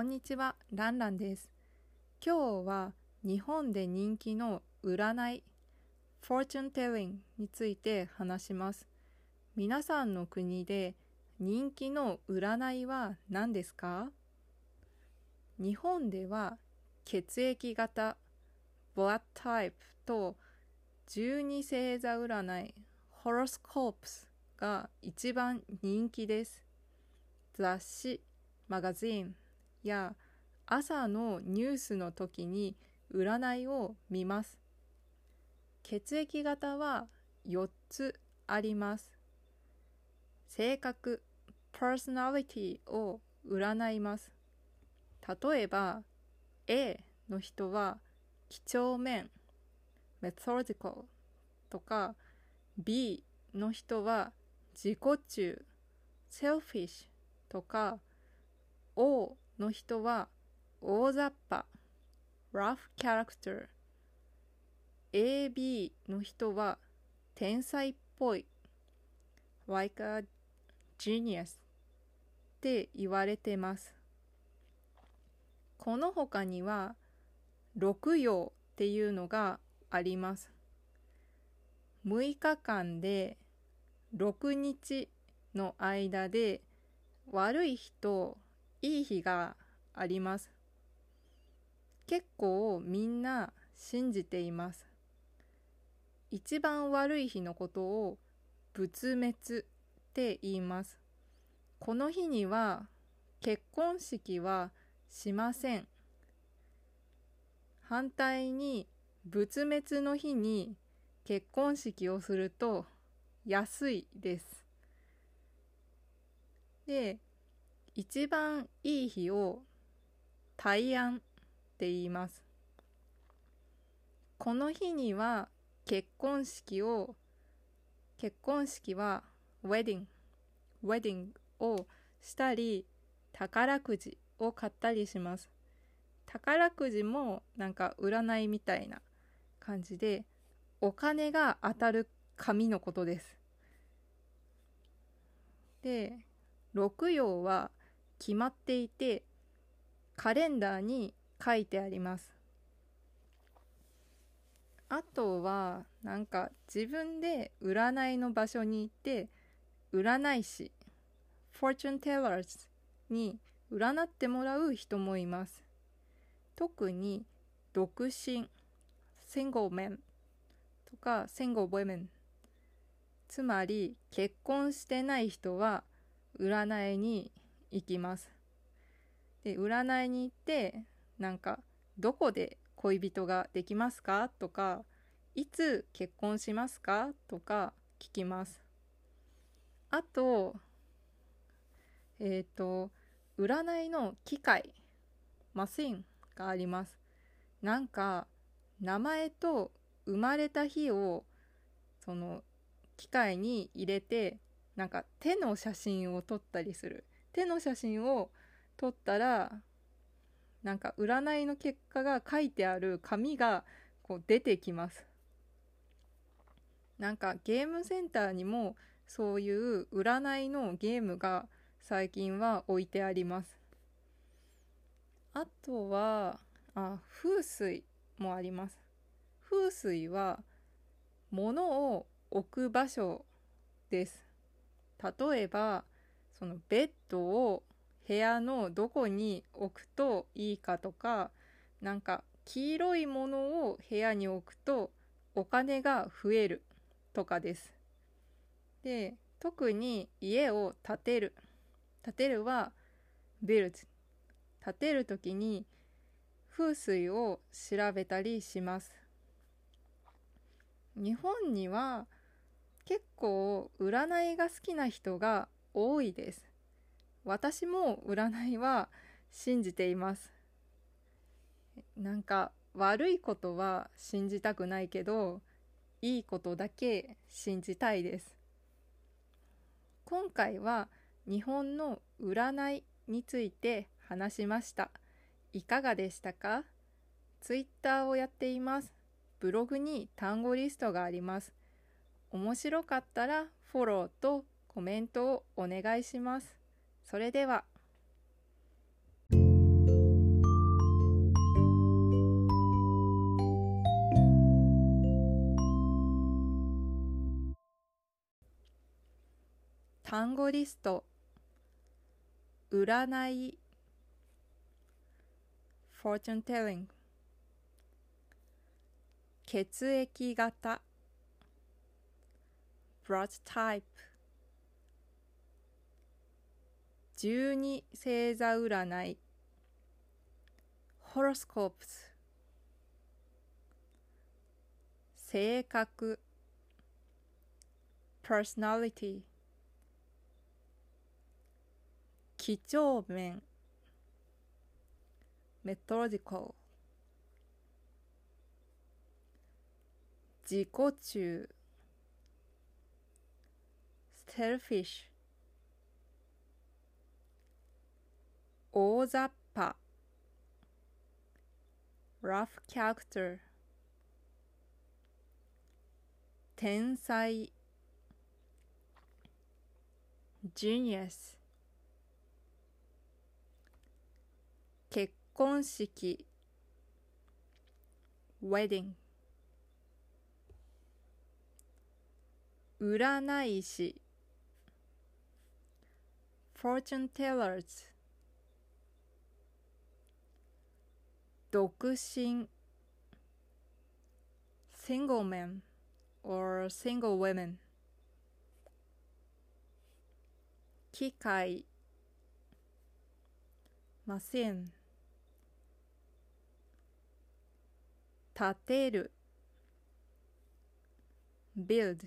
こんにちは、ランランです。今日は日本で人気の占い、fortune telling について話します。皆さんの国で人気の占いは何ですか？日本では血液型、blood type と十二星座占い、horoscopes が一番人気です。雑誌、マガジンや朝のニュースの時に占いを見ます。血液型は4つあります。性格、personality を占います。例えば A の人は几帳面 methodical とか B の人は自己中 selfish とか O の人は大雑把 rough character AB の人は天才っぽい。like a genius って言われてます。この他には六曜っていうのがあります。6日間で6日の間で悪い日といい日があります。結構みんな信じています。一番悪い日のことを仏滅って言います。この日には結婚式はしません。反対に仏滅の日に結婚式をすると安いです。で一番いい日を大安って言います。この日には結婚式を結婚式はウェディングウェディングをしたり宝くじを買ったりします。宝くじもなんか占いみたいな感じでお金が当たる紙のことです。で六曜は決まっていてカレンダーに書いてあります。あとはなんか自分で占いの場所に行って占い師 fortune tellers に占ってもらう人もいます。特に独身 single men とか single women つまり結婚してない人は占いに行きます。で占いに行ってなんかどこで恋人ができますか？とかいつ結婚しますか？とか聞きます。あとえっ、と占いの機械マシンがあります。なんか名前と生まれた日をその機械に入れてなんか手の写真を撮ったりする。手の写真を撮ったらなんか占いの結果が書いてある紙がこう出てきます。なんかゲームセンターにもそういう占いのゲームが最近は置いてあります。あとはあ風水もあります。風水は物を置く場所です。例えばそのベッドを部屋のどこに置くといいかとかなんか黄色いものを部屋に置くとお金が増えるとかです。で特に家を建てる。建てるは build 建てる時に風水を調べたりします。日本には結構占いが好きな人が多いです。私も占いは信じています。なんか悪いことは信じたくないけどいいことだけ信じたいです。今回は日本の占いについて話しました。いかがでしたか？ツイッターをやっています。ブログに単語リストがあります。面白かったらフォローとコメントをお願いします。それでは。単語リスト。占い。fortune telling 血液型。blood type 十二星座占い horoscopes 性格 personality 几帳面 methodical 自己中 selfish 大雑把 rough character 天才 genius 結婚式 wedding 占い師 fortune tellers 独身 single man or single women 機械 machine 建てる build